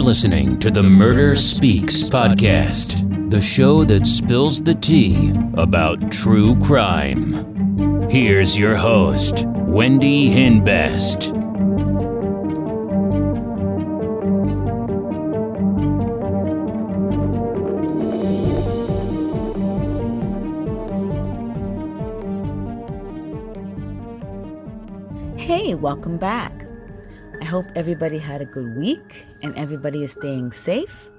You're listening to the Murder Speaks podcast, the show that spills the tea about true crime. Here's your host, Wendy Hinbest. Hey, welcome back. I hope everybody had a good week and everybody is staying safe.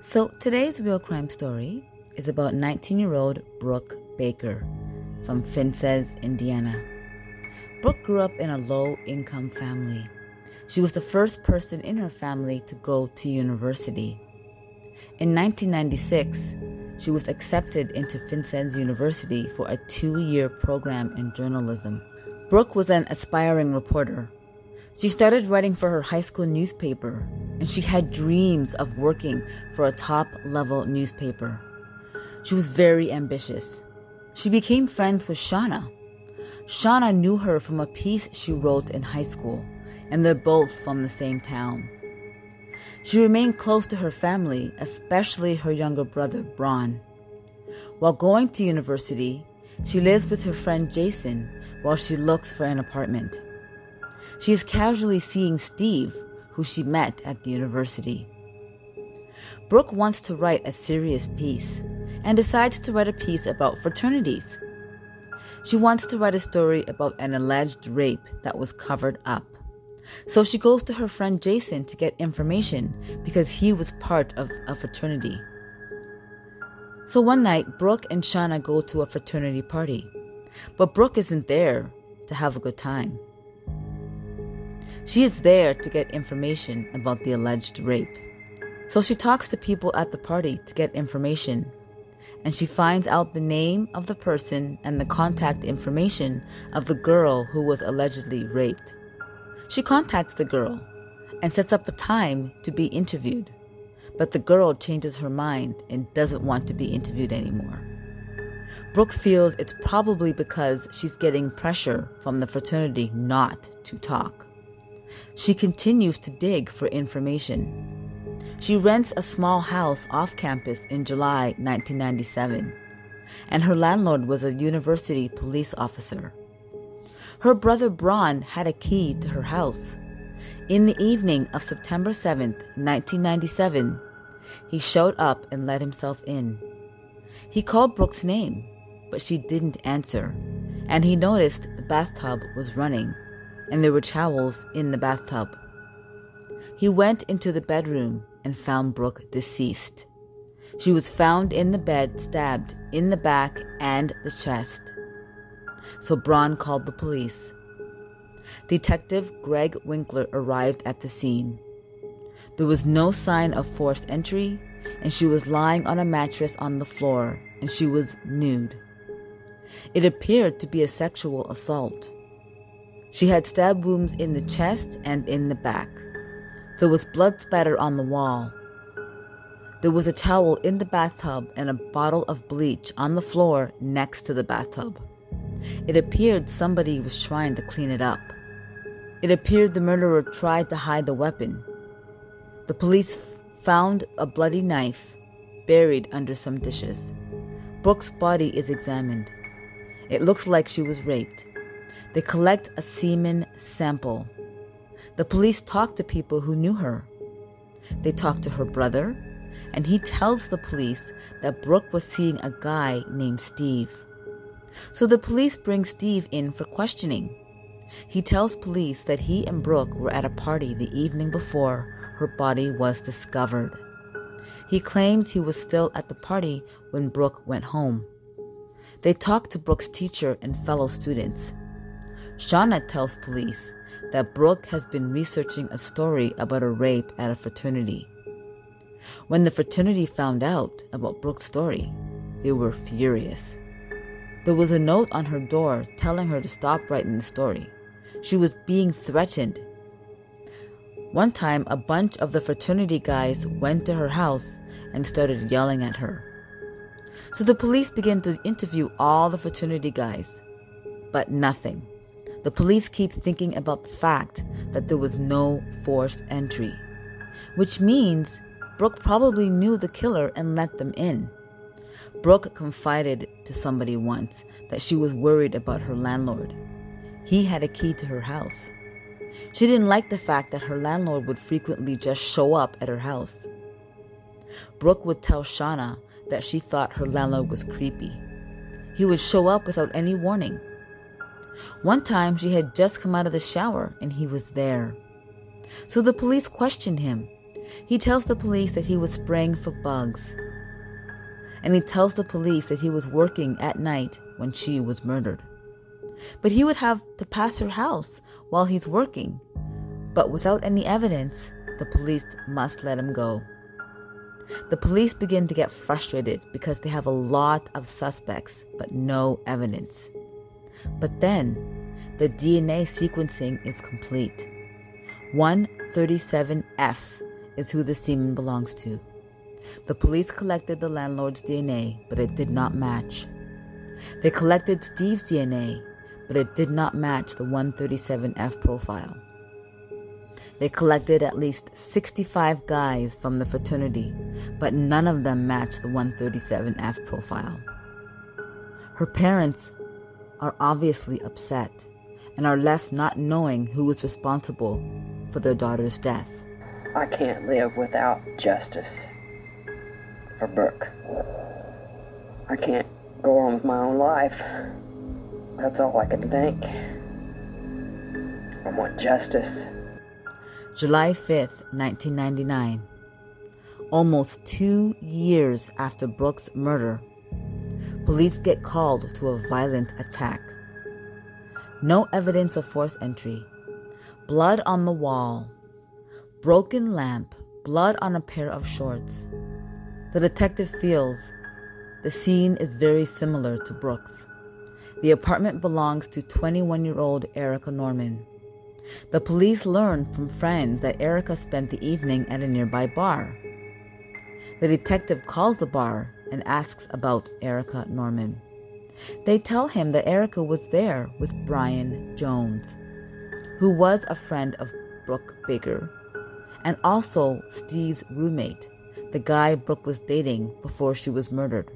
So, today's real crime story is about 19 year old Brooke Baker from Vincennes, Indiana. Brooke grew up in a low income family. She was the first person in her family to go to university. In 1996, she was accepted into Vincennes University for a two year program in journalism. Brooke was an aspiring reporter. She started writing for her high school newspaper, and she had dreams of working for a top level newspaper. She was very ambitious. She became friends with Shauna. Shauna knew her from a piece she wrote in high school, and they're both from the same town. She remained close to her family, especially her younger brother, Braun. While going to university, she lives with her friend Jason while she looks for an apartment. She is casually seeing Steve, who she met at the university. Brooke wants to write a serious piece and decides to write a piece about fraternities. She wants to write a story about an alleged rape that was covered up. So she goes to her friend Jason to get information because he was part of a fraternity. So one night, Brooke and Shauna go to a fraternity party. But Brooke isn't there to have a good time. She is there to get information about the alleged rape. So she talks to people at the party to get information. And she finds out the name of the person and the contact information of the girl who was allegedly raped. She contacts the girl and sets up a time to be interviewed. But the girl changes her mind and doesn't want to be interviewed anymore. Brooke feels it's probably because she's getting pressure from the fraternity not to talk. She continues to dig for information. She rents a small house off campus in July 1997, and her landlord was a university police officer. Her brother Braun had a key to her house. In the evening of September 7, 1997, he showed up and let himself in. He called Brooke's name, but she didn't answer, and he noticed the bathtub was running and there were towels in the bathtub. He went into the bedroom and found Brooke deceased. She was found in the bed, stabbed in the back and the chest. So Braun called the police. Detective Greg Winkler arrived at the scene. There was no sign of forced entry, and she was lying on a mattress on the floor, and she was nude. It appeared to be a sexual assault. She had stab wounds in the chest and in the back. There was blood spatter on the wall. There was a towel in the bathtub and a bottle of bleach on the floor next to the bathtub. It appeared somebody was trying to clean it up. It appeared the murderer tried to hide the weapon. The police found a bloody knife buried under some dishes. Brooke's body is examined. It looks like she was raped. They collect a semen sample. The police talk to people who knew her. They talk to her brother, and he tells the police that Brooke was seeing a guy named Steve. So the police bring Steve in for questioning. He tells police that he and Brooke were at a party the evening before her body was discovered. He claims he was still at the party when Brooke went home. They talk to Brooke's teacher and fellow students. Shauna tells police that Brooke has been researching a story about a rape at a fraternity. When the fraternity found out about Brooke's story, they were furious. There was a note on her door telling her to stop writing the story. She was being threatened. One time, a bunch of the fraternity guys went to her house and started yelling at her. So the police began to interview all the fraternity guys, but nothing. The police keep thinking about the fact that there was no forced entry. which means Brooke probably knew the killer and let them in. Brooke confided to somebody once that she was worried about her landlord. He had a key to her house. She didn't like the fact that her landlord would frequently just show up at her house. Brooke would tell Shauna that she thought her landlord was creepy. He would show up without any warning. One time she had just come out of the shower and he was there. So the police questioned him. He tells the police that he was spraying for bugs. And he tells the police that he was working at night when she was murdered. But he would have to pass her house while he's working. But without any evidence, the police must let him go. The police begin to get frustrated because they have a lot of suspects but no evidence. But then, the DNA sequencing is complete. 137F is who the semen belongs to. The police collected the landlord's DNA, but it did not match. They collected Steve's DNA, but it did not match the 137F profile. They collected at least 65 guys from the fraternity, but none of them matched the 137F profile. Her parents are obviously upset and are left not knowing who was responsible for their daughter's death. I can't live without justice for Brooke. I can't go on with my own life. That's all I can think. I want justice. July 5th, 1999. Almost two years after Brooke's murder, police get called to a violent attack. No evidence of forced entry. Blood on the wall. Broken lamp. Blood on a pair of shorts. The detective feels the scene is very similar to Brooks. The apartment belongs to 21 year old Erica Norman. The police learn from friends that Erica spent the evening at a nearby bar. The detective calls the bar and asks about Erica Norman. They tell him that Erica was there with Brian Jones, who was a friend of Brooke Baker, and also Steve's roommate, the guy Brooke was dating before she was murdered.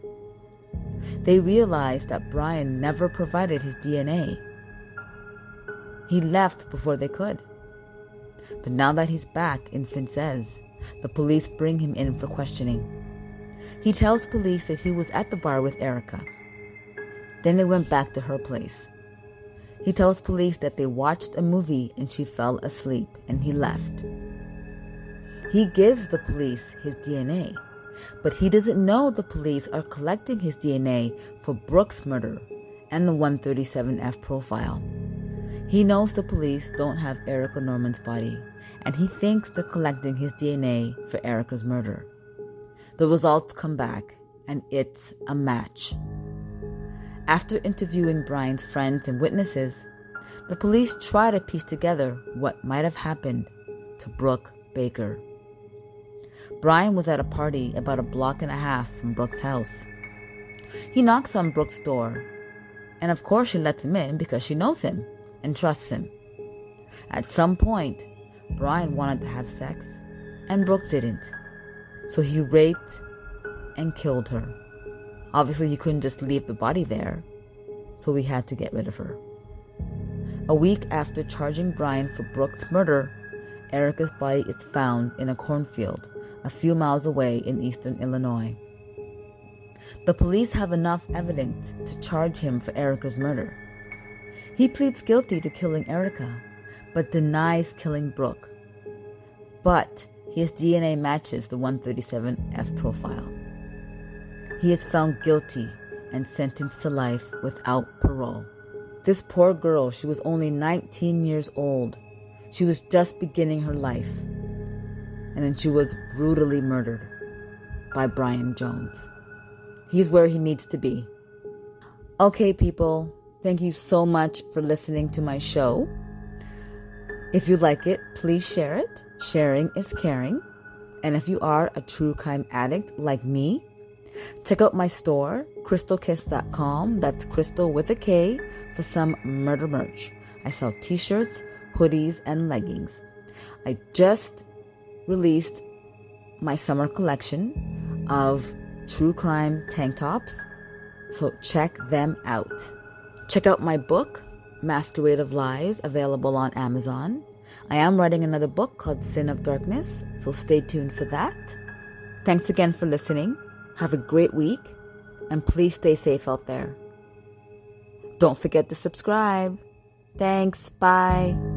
They realize that Brian never provided his DNA he left before they could. But now that he's back in Vincennes, the police bring him in for questioning. He tells police that he was at the bar with Erica. Then they went back to her place. He tells police that they watched a movie and she fell asleep and he left. He gives the police his DNA, but he doesn't know the police are collecting his DNA for Brooks' murder and the 137F profile. He knows the police don't have Erica Norman's body, and he thinks they're collecting his DNA for Erica's murder. The results come back, and it's a match. After interviewing Brian's friends and witnesses, the police try to piece together what might have happened to Brooke Baker. Brian was at a party about a block and a half from Brooke's house. He knocks on Brooke's door, and of course she lets him in because she knows him and trusts him. At some point, Brian wanted to have sex, and Brooke didn't. So he raped and killed her. Obviously, he couldn't just leave the body there, so we had to get rid of her. A week after charging Brian for Brooke's murder, Erica's body is found in a cornfield a few miles away in eastern Illinois. The police have enough evidence to charge him for Erica's murder. He pleads guilty to killing Erica, but denies killing Brooke. But his DNA matches the 137F profile. He is found guilty and sentenced to life without parole. This poor girl, she was only 19 years old. She was just beginning her life. And then she was brutally murdered by Brian Jones. He's where he needs to be. Okay, people, Thank you so much for listening to my show. If you like it, please share it. Sharing is caring. And if you are a true crime addict like me, check out my store, krystalkiss.com. That's crystal with a K for some murder merch. I sell t shirts, hoodies, and leggings. I just released my summer collection of true crime tank tops, so check them out. Check out my book, Masquerade of Lies, available on Amazon. I am writing another book called Sin of Darkness, so stay tuned for that. Thanks again for listening. Have a great week, and please stay safe out there. Don't forget to subscribe. Thanks. Bye.